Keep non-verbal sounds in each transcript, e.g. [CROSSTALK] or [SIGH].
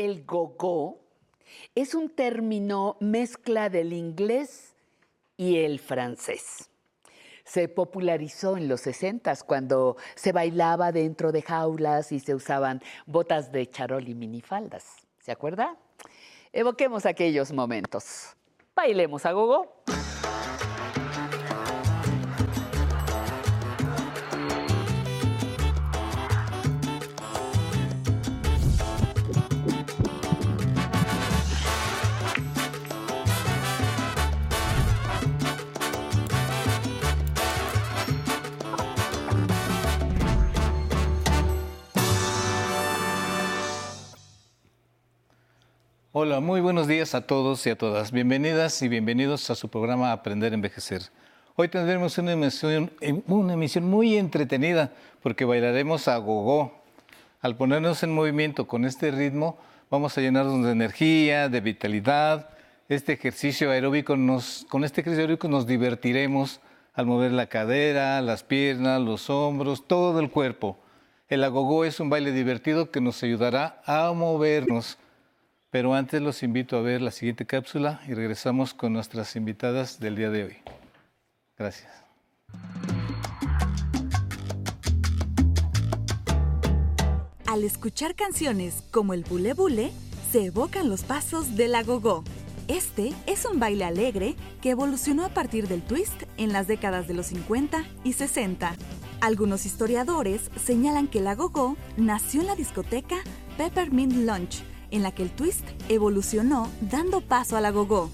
El gogo es un término mezcla del inglés y el francés. Se popularizó en los 60 cuando se bailaba dentro de jaulas y se usaban botas de charol y minifaldas. ¿Se acuerda? Evoquemos aquellos momentos. Bailemos a gogo. Hola, muy buenos días a todos y a todas. Bienvenidas y bienvenidos a su programa Aprender a Envejecer. Hoy tendremos una emisión, una emisión muy entretenida porque bailaremos a gogo. Al ponernos en movimiento con este ritmo, vamos a llenarnos de energía, de vitalidad. Este ejercicio aeróbico nos, con este ejercicio aeróbico nos divertiremos al mover la cadera, las piernas, los hombros, todo el cuerpo. El agogó es un baile divertido que nos ayudará a movernos pero antes los invito a ver la siguiente cápsula y regresamos con nuestras invitadas del día de hoy. Gracias. Al escuchar canciones como el Bule Bule, se evocan los pasos del agogó. Este es un baile alegre que evolucionó a partir del twist en las décadas de los 50 y 60. Algunos historiadores señalan que el agogó nació en la discoteca Peppermint Lunch en la que el twist evolucionó dando paso a la gogo.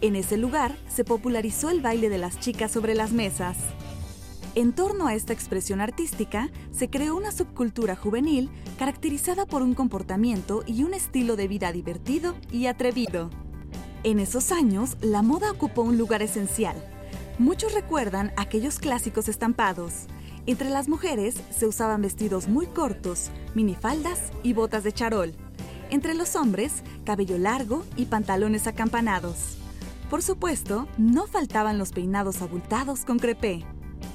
En ese lugar se popularizó el baile de las chicas sobre las mesas. En torno a esta expresión artística, se creó una subcultura juvenil caracterizada por un comportamiento y un estilo de vida divertido y atrevido. En esos años, la moda ocupó un lugar esencial. Muchos recuerdan aquellos clásicos estampados. Entre las mujeres se usaban vestidos muy cortos, minifaldas y botas de charol. Entre los hombres, cabello largo y pantalones acampanados. Por supuesto, no faltaban los peinados abultados con crepé.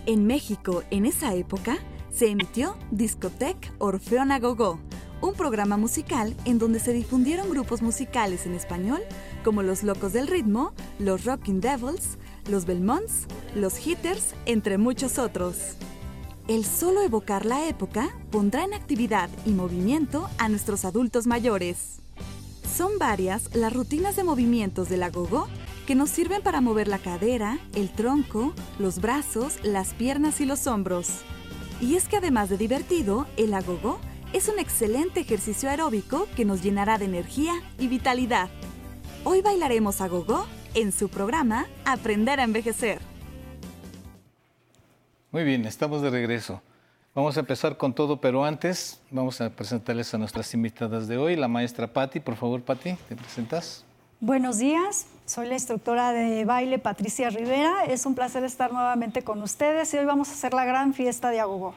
En México, en esa época, se emitió Discotec Orfeona Gogo, un programa musical en donde se difundieron grupos musicales en español como Los Locos del Ritmo, Los Rocking Devils, Los Belmonts, Los Hitters, entre muchos otros. El solo evocar la época pondrá en actividad y movimiento a nuestros adultos mayores. Son varias las rutinas de movimientos del agogó que nos sirven para mover la cadera, el tronco, los brazos, las piernas y los hombros. Y es que además de divertido, el agogó es un excelente ejercicio aeróbico que nos llenará de energía y vitalidad. Hoy bailaremos agogó en su programa Aprender a Envejecer. Muy bien, estamos de regreso. Vamos a empezar con todo, pero antes vamos a presentarles a nuestras invitadas de hoy, la maestra Patti. Por favor, Patti, ¿te presentas? Buenos días, soy la instructora de baile Patricia Rivera. Es un placer estar nuevamente con ustedes y hoy vamos a hacer la gran fiesta de Agogo.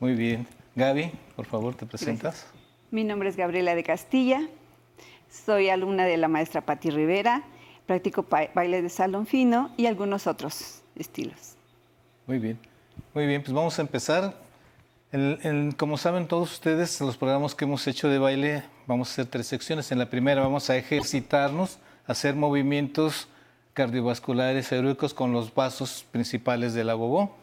Muy bien. Gaby, por favor, ¿te presentas? Mi nombre es Gabriela de Castilla, soy alumna de la maestra Patti Rivera, practico baile de salón fino y algunos otros estilos. Muy bien. Muy bien, pues vamos a empezar. como saben todos ustedes, los programas que hemos hecho de baile, vamos a hacer tres secciones. En la primera vamos a ejercitarnos, hacer movimientos cardiovasculares aeróbicos con los vasos principales del agogó.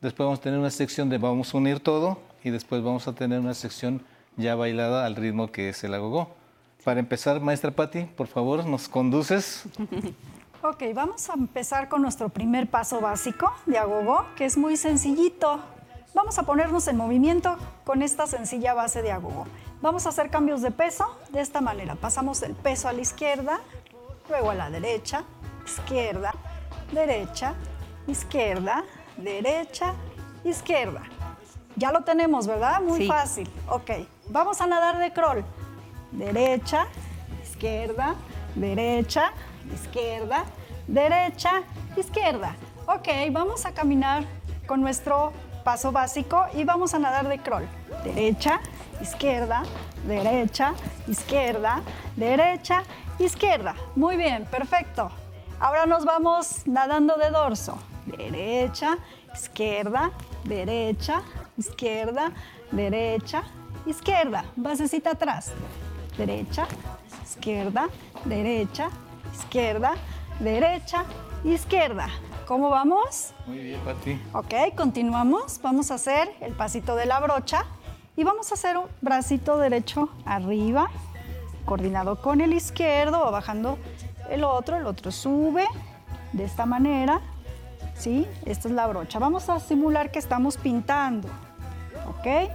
Después vamos a tener una sección de vamos a unir todo y después vamos a tener una sección ya bailada al ritmo que es el agogó. Para empezar, maestra Patti, por favor, nos conduces. [LAUGHS] Ok, vamos a empezar con nuestro primer paso básico de agogo, que es muy sencillito. Vamos a ponernos en movimiento con esta sencilla base de agogo. Vamos a hacer cambios de peso de esta manera. Pasamos el peso a la izquierda, luego a la derecha, izquierda, derecha, izquierda, derecha, izquierda. Ya lo tenemos, ¿verdad? Muy fácil. Ok, vamos a nadar de crawl. Derecha, izquierda, derecha, izquierda, derecha, izquierda. Ok, vamos a caminar con nuestro paso básico y vamos a nadar de crawl. Derecha, izquierda, derecha, izquierda, derecha, izquierda. Muy bien, perfecto. Ahora nos vamos nadando de dorso. Derecha, izquierda, derecha, izquierda, derecha, izquierda. Basecita atrás. derecha, izquierda, derecha, izquierda, derecha, izquierda. ¿Cómo vamos? Muy bien, Pati. Ok, continuamos. Vamos a hacer el pasito de la brocha y vamos a hacer un bracito derecho arriba, coordinado con el izquierdo, o bajando el otro, el otro sube de esta manera. ¿Sí? Esta es la brocha. Vamos a simular que estamos pintando. ¿Ok?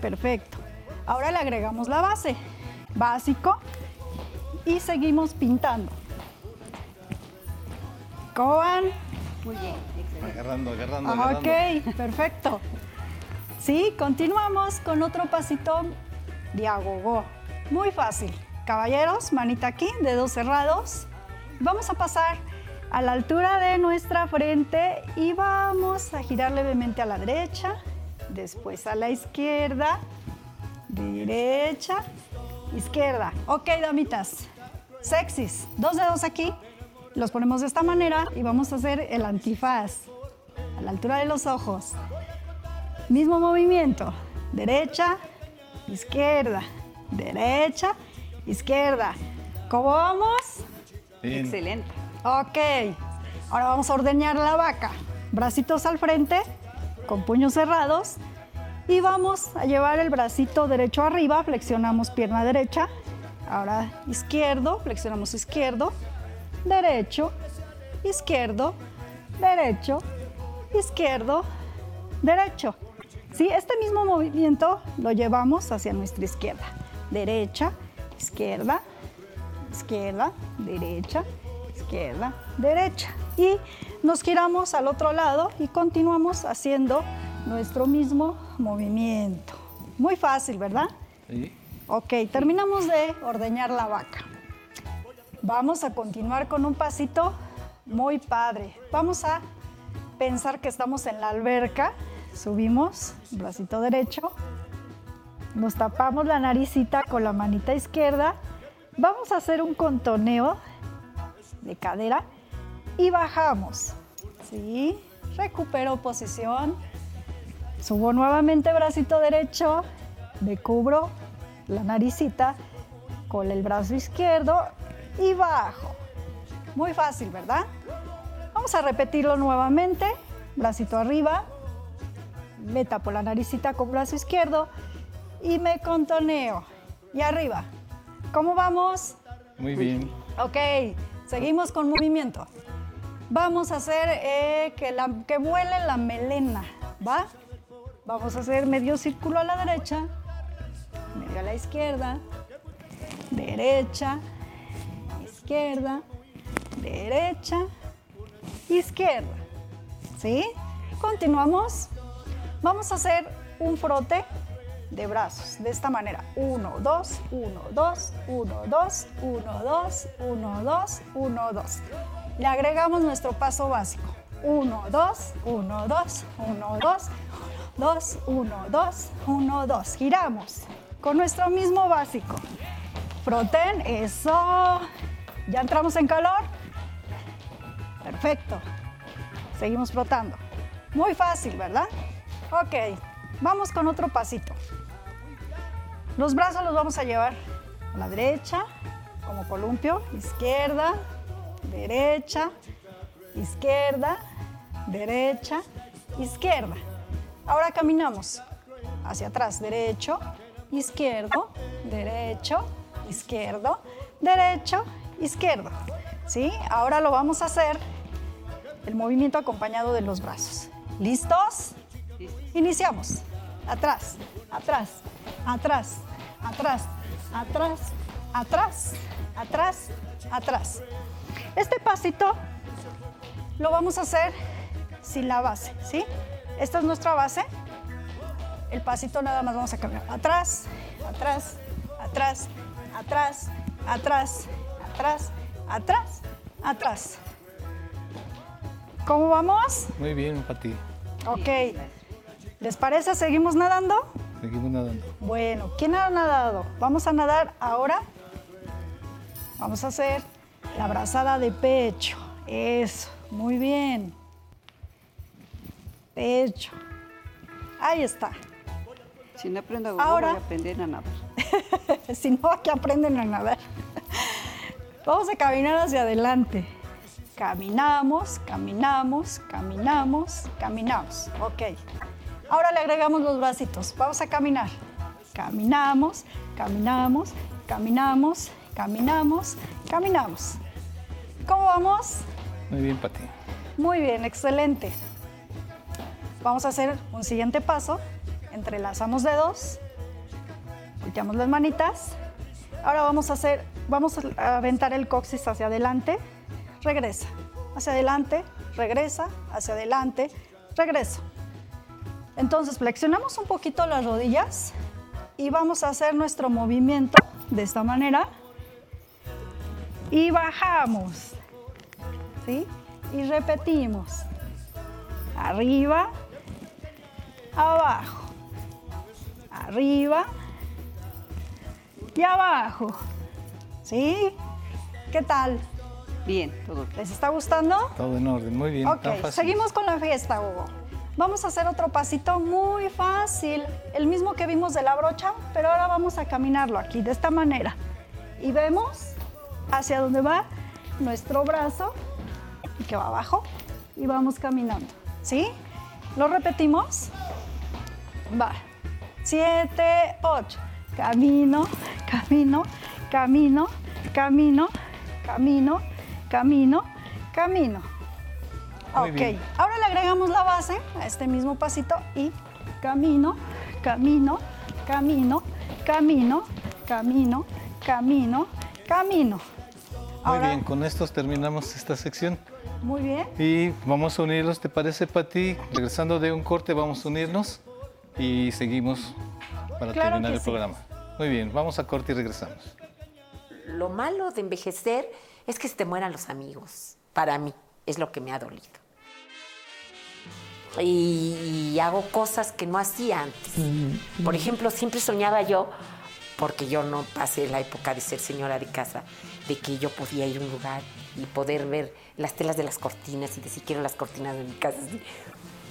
Perfecto. Ahora le agregamos la base. Básico. Y seguimos pintando. ¿Cómo van? Muy bien, excelente. Agarrando, agarrando, agarrando. Ok, perfecto. Sí, continuamos con otro pasito de agogó. Muy fácil. Caballeros, manita aquí, dedos cerrados. Vamos a pasar a la altura de nuestra frente y vamos a girar levemente a la derecha, después a la izquierda, derecha, izquierda. Ok, damitas, sexys. Dos dedos aquí, los ponemos de esta manera y vamos a hacer el antifaz a la altura de los ojos. Mismo movimiento, derecha, izquierda, derecha, izquierda. ¿Cómo vamos? Bien. Excelente. Ok, ahora vamos a ordeñar la vaca. Bracitos al frente, con puños cerrados. Y vamos a llevar el bracito derecho arriba, flexionamos pierna derecha. Ahora izquierdo, flexionamos izquierdo, derecho, izquierdo, derecho, izquierdo, derecho. ¿Sí? Este mismo movimiento lo llevamos hacia nuestra izquierda. Derecha, izquierda, izquierda, derecha, izquierda, derecha. Y nos giramos al otro lado y continuamos haciendo nuestro mismo movimiento. Muy fácil, ¿verdad? Sí. Ok, terminamos de ordeñar la vaca. Vamos a continuar con un pasito muy padre. Vamos a pensar que estamos en la alberca. Subimos, bracito derecho. Nos tapamos la naricita con la manita izquierda. Vamos a hacer un contoneo de cadera y bajamos. ¿Sí? Recupero posición. Subo nuevamente bracito derecho. Me cubro la naricita con el brazo izquierdo y bajo. Muy fácil, ¿verdad? Vamos a repetirlo nuevamente. Bracito arriba. Me tapo la naricita con brazo izquierdo y me contoneo. Y arriba. ¿Cómo vamos? Muy bien. Ok, seguimos con movimiento. Vamos a hacer eh, que, la, que vuele la melena, ¿va? Vamos a hacer medio círculo a la derecha, medio a la izquierda, derecha, izquierda, derecha, izquierda. ¿Sí? Continuamos. Vamos a hacer un frote de brazos de esta manera. 1, 2, 1, 2, 1, 2, 1, 2, 1, 2, 1, 2. Le agregamos nuestro paso básico. 1, 2, 1, 2, 1, 2, 2, 1, 2, 1, 2. Giramos con nuestro mismo básico. Froten, eso. ¿Ya entramos en calor? Perfecto. Seguimos frotando. Muy fácil, ¿verdad? Ok, vamos con otro pasito. Los brazos los vamos a llevar a la derecha, como columpio, izquierda, derecha, izquierda, derecha, izquierda. Ahora caminamos hacia atrás, derecho, izquierdo, derecho, izquierdo, derecho, izquierdo. ¿Sí? Ahora lo vamos a hacer el movimiento acompañado de los brazos. ¿Listos? Iniciamos. Atrás, atrás, atrás, atrás, atrás, atrás, atrás, atrás. Este pasito lo vamos a hacer sin la base, ¿sí? Esta es nuestra base. El pasito nada más vamos a cambiar. Atrás, atrás, atrás, atrás, atrás, atrás, atrás, atrás. ¿Cómo vamos? Muy bien, Pati. Ok. ¿Les parece? ¿Seguimos nadando? Seguimos nadando. Bueno, ¿quién ha nadado? Vamos a nadar ahora. Vamos a hacer la brazada de pecho. Eso, muy bien. Pecho. Ahí está. Si no aprendo a gogo, Ahora- voy a aprender a nadar. [LAUGHS] si no, aquí aprenden a nadar. Vamos a caminar hacia adelante. Caminamos, caminamos, caminamos, caminamos. Ok. Ahora le agregamos los bracitos. Vamos a caminar. Caminamos, caminamos, caminamos, caminamos, caminamos. ¿Cómo vamos? Muy bien, Pati. Muy bien, excelente. Vamos a hacer un siguiente paso. Entrelazamos dedos, volteamos las manitas. Ahora vamos a hacer, vamos a aventar el coxis hacia adelante, regresa, hacia adelante, regresa, hacia adelante, regresa. Entonces flexionamos un poquito las rodillas y vamos a hacer nuestro movimiento de esta manera y bajamos. ¿sí? Y repetimos. Arriba, abajo, arriba y abajo. ¿Sí? ¿Qué tal? Bien, todo bien. ¿Les está gustando? Todo en orden, muy bien. Ok, tan fácil. seguimos con la fiesta, Hugo. Vamos a hacer otro pasito muy fácil, el mismo que vimos de la brocha, pero ahora vamos a caminarlo aquí, de esta manera. Y vemos hacia dónde va nuestro brazo, que va abajo, y vamos caminando. ¿Sí? ¿Lo repetimos? Va. Siete, ocho. Camino, camino, camino, camino, camino, camino, camino. Muy ok, bien. ahora le agregamos la base a este mismo pasito y camino, camino, camino, camino, camino, camino, camino. Muy bien, con estos terminamos esta sección. Muy bien. Y vamos a unirlos, ¿te parece, Pati? Regresando de un corte, vamos a unirnos y seguimos para Claro terminar el sí. programa. Muy bien, vamos a corte y regresamos. Lo malo de envejecer es que se te mueran los amigos. Para mí, es lo que me ha dolido. Y, y hago cosas que no hacía antes. Por ejemplo, siempre soñaba yo, porque yo no pasé la época de ser señora de casa, de que yo podía ir a un lugar y poder ver las telas de las cortinas y decir quiero las cortinas de mi casa.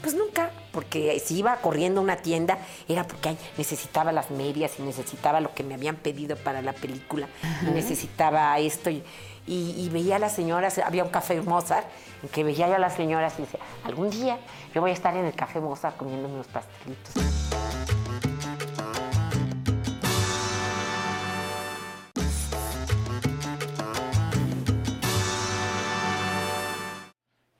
Pues nunca, porque si iba corriendo a una tienda era porque necesitaba las medias y necesitaba lo que me habían pedido para la película, y necesitaba esto y, y- y veía a las señoras, había un café Mozart en que veía yo a las señoras y decía, algún día yo voy a estar en el café Mozart comiendo unos pastelitos.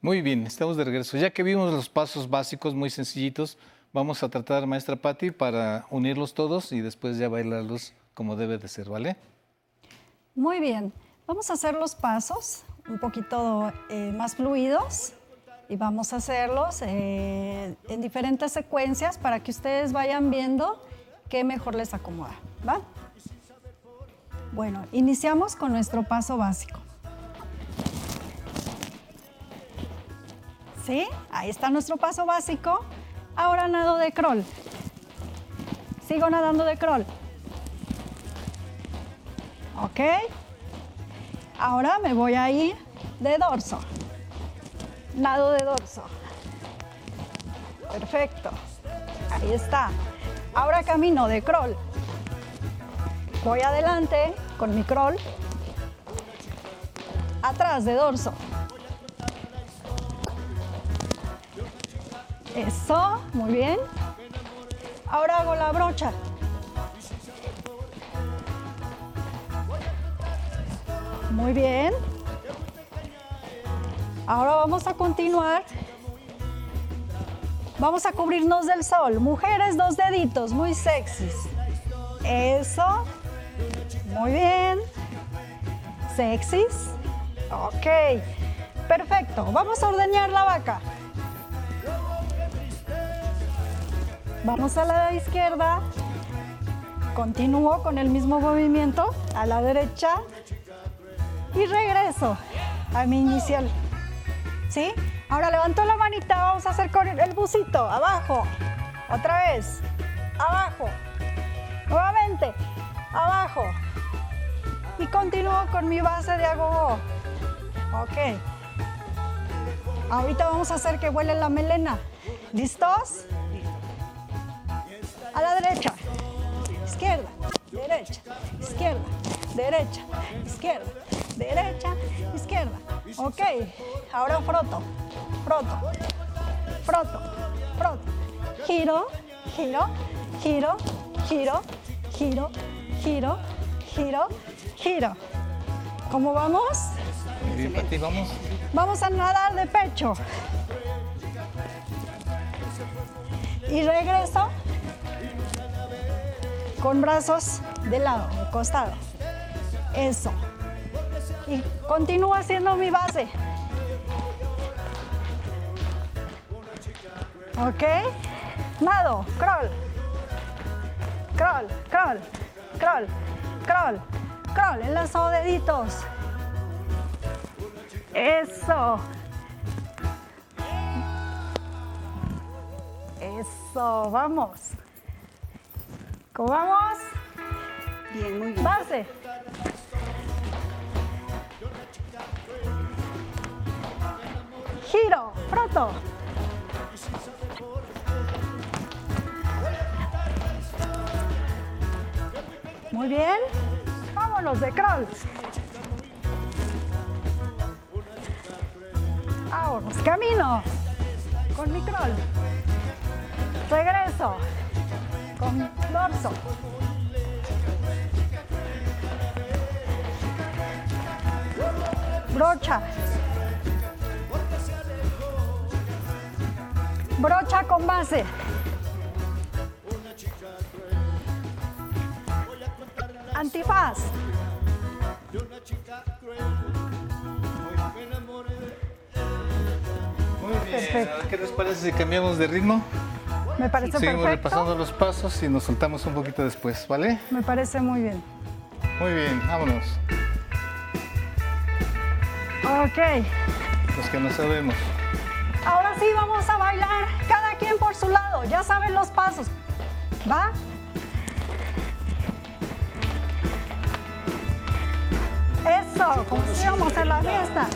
Muy bien, estamos de regreso. Ya que vimos los pasos básicos muy sencillitos, vamos a tratar, maestra Patti, para unirlos todos y después ya bailarlos como debe de ser, ¿vale? Muy bien, vamos a hacer los pasos un poquito eh, más fluidos y vamos a hacerlos eh, en diferentes secuencias para que ustedes vayan viendo qué mejor les acomoda. ¿va? Bueno, iniciamos con nuestro paso básico. ¿Sí? Ahí está nuestro paso básico. Ahora nado de crawl. Sigo nadando de crawl. ¿Ok? Ahora me voy a ir de dorso. Nado de dorso. Perfecto. Ahí está. Ahora camino de crawl. Voy adelante con mi crawl. Atrás de dorso. Eso, muy bien. Ahora hago la brocha. Muy bien. Ahora vamos a continuar. Vamos a cubrirnos del sol. Mujeres, dos deditos, muy sexys. Eso. Muy bien. Sexys. Ok. Perfecto. Vamos a ordeñar la vaca. Vamos a la izquierda. Continúo con el mismo movimiento. A la derecha. Y regreso a mi inicial. ¿Sí? Ahora levanto la manita. Vamos a hacer con el busito. Abajo. Otra vez. Abajo. Nuevamente. Abajo. Y continúo con mi base de agogó. Ok. Ahorita vamos a hacer que huele la melena. ¿Listos? a la derecha, izquierda, derecha, izquierda, derecha, izquierda, derecha, izquierda. Ok, ahora froto, froto, froto, froto. Giro, giro, giro, giro, giro, giro, giro, giro. ¿Cómo vamos? Bien, vamos. Vamos a nadar de pecho. Y regreso con brazos de lado, de costado. Eso. Y continúo haciendo mi base. ¿Ok? Nado, crawl. Crawl, crawl, crawl, crawl, crawl. Enlazo deditos. Eso. Eso, vamos. ¿Cómo vamos? Bien, muy bien. Base. Giro, froto. Muy bien. Vámonos de crawl. Vámonos, camino. Con mi crawl. Regreso. Con dorso. Brocha. Brocha con base. Antifaz. Muy bien. Perfecto. ¿Qué les parece si cambiamos de ritmo? Me parece Seguimos repasando los pasos y nos soltamos un poquito después, ¿vale? Me parece muy bien. Muy bien, vámonos. Ok. Los que no sabemos. Ahora sí vamos a bailar cada quien por su lado. Ya saben los pasos. ¿Va? Eso, como si la fiesta.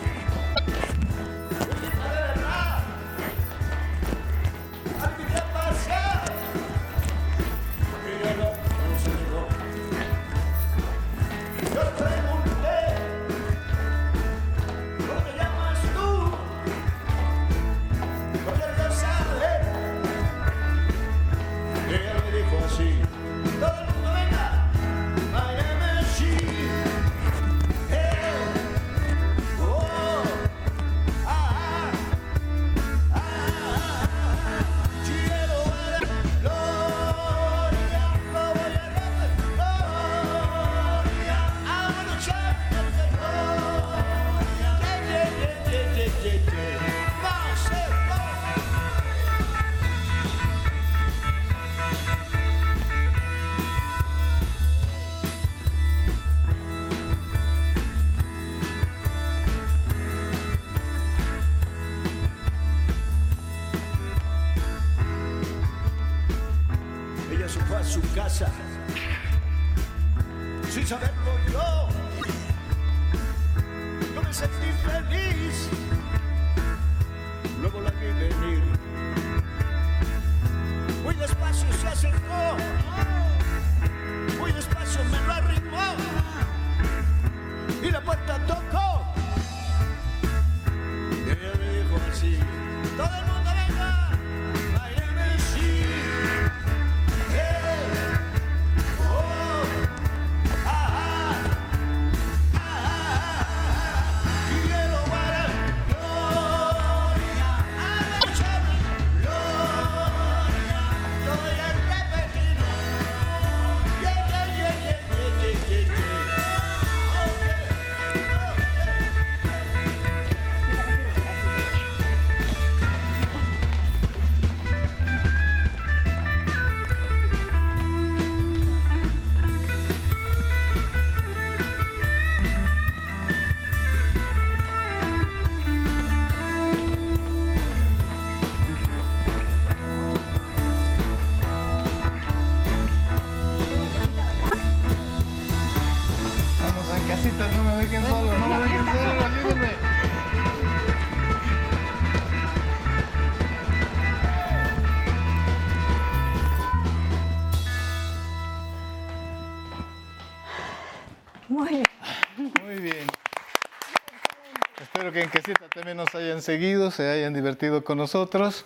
Que en también nos hayan seguido, se hayan divertido con nosotros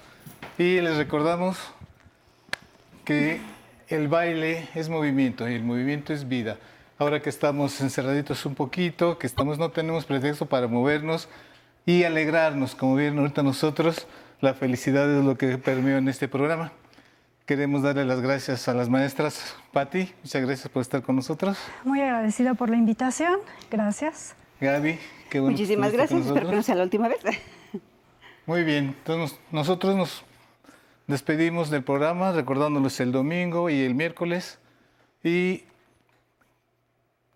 y les recordamos que el baile es movimiento y el movimiento es vida. Ahora que estamos encerraditos un poquito, que estamos no tenemos pretexto para movernos y alegrarnos, como vieron ahorita nosotros, la felicidad es lo que permeó en este programa. Queremos darle las gracias a las maestras. Patti, muchas gracias por estar con nosotros. Muy agradecida por la invitación. Gracias. Gaby, qué bueno. que Muchísimas gracias. Espero que no sea la última vez. [LAUGHS] Muy bien, entonces nos- nosotros nos despedimos del programa recordándoles el domingo y el miércoles y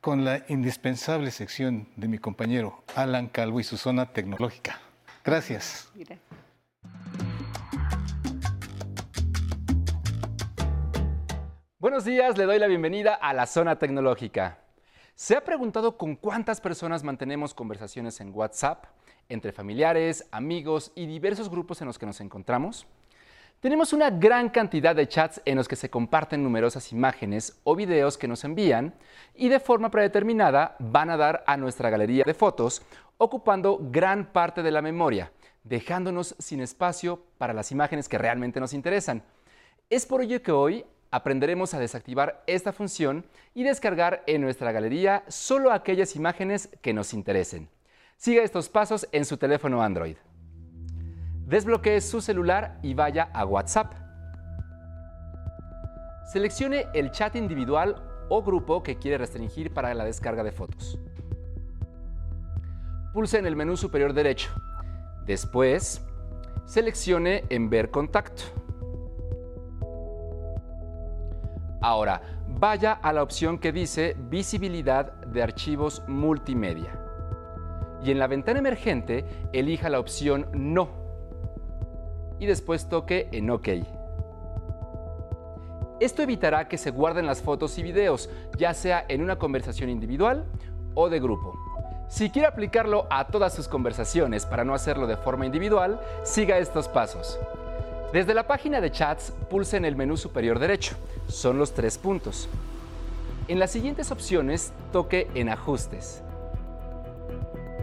con la indispensable sección de mi compañero Alan Calvo y su zona tecnológica. Gracias. Buenos días, le doy la bienvenida a la zona tecnológica. ¿Se ha preguntado con cuántas personas mantenemos conversaciones en WhatsApp, entre familiares, amigos y diversos grupos en los que nos encontramos? Tenemos una gran cantidad de chats en los que se comparten numerosas imágenes o videos que nos envían y de forma predeterminada van a dar a nuestra galería de fotos, ocupando gran parte de la memoria, dejándonos sin espacio para las imágenes que realmente nos interesan. Es por ello que hoy aprenderemos a desactivar esta función y descargar en nuestra galería solo aquellas imágenes que nos interesen. Siga estos pasos en su teléfono Android. Desbloquee su celular y vaya a WhatsApp. Seleccione el chat individual o grupo que quiere restringir para la descarga de fotos. Pulse en el menú superior derecho. Después, seleccione en Ver contacto. Ahora, vaya a la opción que dice Visibilidad de archivos multimedia. Y en la ventana emergente, elija la opción No. Y después toque en OK. Esto evitará que se guarden las fotos y videos, ya sea en una conversación individual o de grupo. Si quiere aplicarlo a todas sus conversaciones para no hacerlo de forma individual, siga estos pasos. Desde la página de chats, pulse en el menú superior derecho. Son los tres puntos. En las siguientes opciones, toque en Ajustes.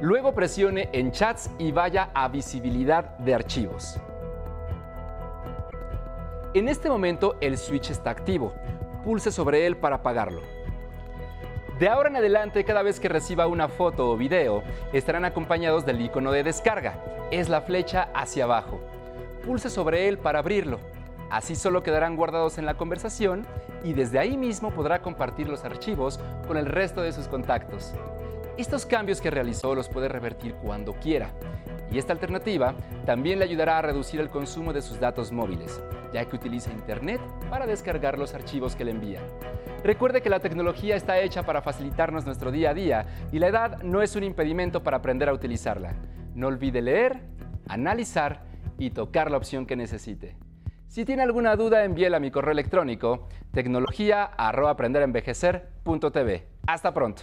Luego presione en Chats y vaya a Visibilidad de archivos. En este momento el switch está activo. Pulse sobre él para apagarlo. De ahora en adelante, cada vez que reciba una foto o video, estarán acompañados del icono de descarga. Es la flecha hacia abajo. Pulse sobre él para abrirlo. Así solo quedarán guardados en la conversación y desde ahí mismo podrá compartir los archivos con el resto de sus contactos. Estos cambios que realizó los puede revertir cuando quiera. Y esta alternativa también le ayudará a reducir el consumo de sus datos móviles, ya que utiliza Internet para descargar los archivos que le envían. Recuerde que la tecnología está hecha para facilitarnos nuestro día a día y la edad no es un impedimento para aprender a utilizarla. No olvide leer, analizar y tocar la opción que necesite. Si tiene alguna duda, envíela a mi correo electrónico tecnología@aprenderenvejecer.tv. Hasta pronto.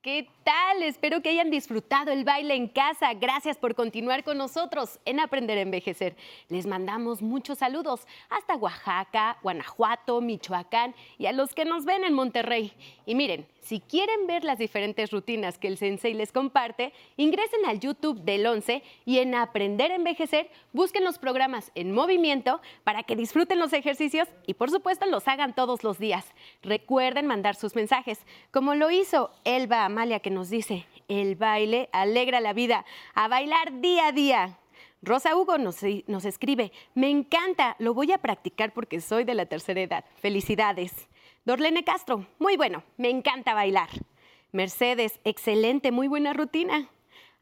¿Qué tal? Espero que hayan disfrutado el baile en casa. Gracias por continuar con nosotros en Aprender a Envejecer. Les mandamos muchos saludos hasta Oaxaca, Guanajuato, Michoacán y a los que nos ven en Monterrey. Y miren, si quieren ver las diferentes rutinas que el Sensei les comparte, ingresen al YouTube del 11 y en Aprender a Envejecer busquen los programas en movimiento para que disfruten los ejercicios y por supuesto los hagan todos los días. Recuerden mandar sus mensajes, como lo hizo Elba Amalia que nos dice, el baile alegra la vida, a bailar día a día. Rosa Hugo nos, nos escribe, me encanta, lo voy a practicar porque soy de la tercera edad. Felicidades. Dorlene Castro, muy bueno, me encanta bailar. Mercedes, excelente, muy buena rutina.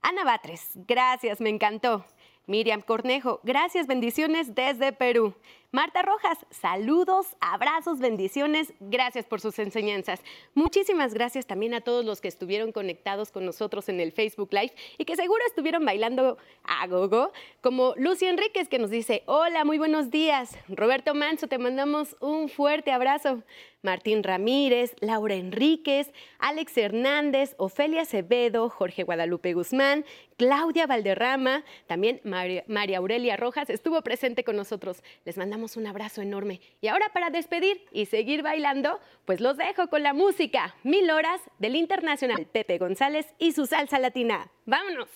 Ana Batres, gracias, me encantó. Miriam Cornejo, gracias, bendiciones desde Perú. Marta Rojas, saludos, abrazos, bendiciones, gracias por sus enseñanzas. Muchísimas gracias también a todos los que estuvieron conectados con nosotros en el Facebook Live y que seguro estuvieron bailando a gogo, como Lucy Enríquez que nos dice, hola, muy buenos días. Roberto Manso, te mandamos un fuerte abrazo. Martín Ramírez, Laura Enríquez, Alex Hernández, Ofelia Acevedo, Jorge Guadalupe Guzmán, Claudia Valderrama, también María, Aurelia Rojas estuvo presente con nosotros. Les mandamos un abrazo enorme. Y ahora para despedir y seguir bailando, pues los dejo con la música Mil Horas del Internacional Pepe González y su salsa latina. ¡Vámonos!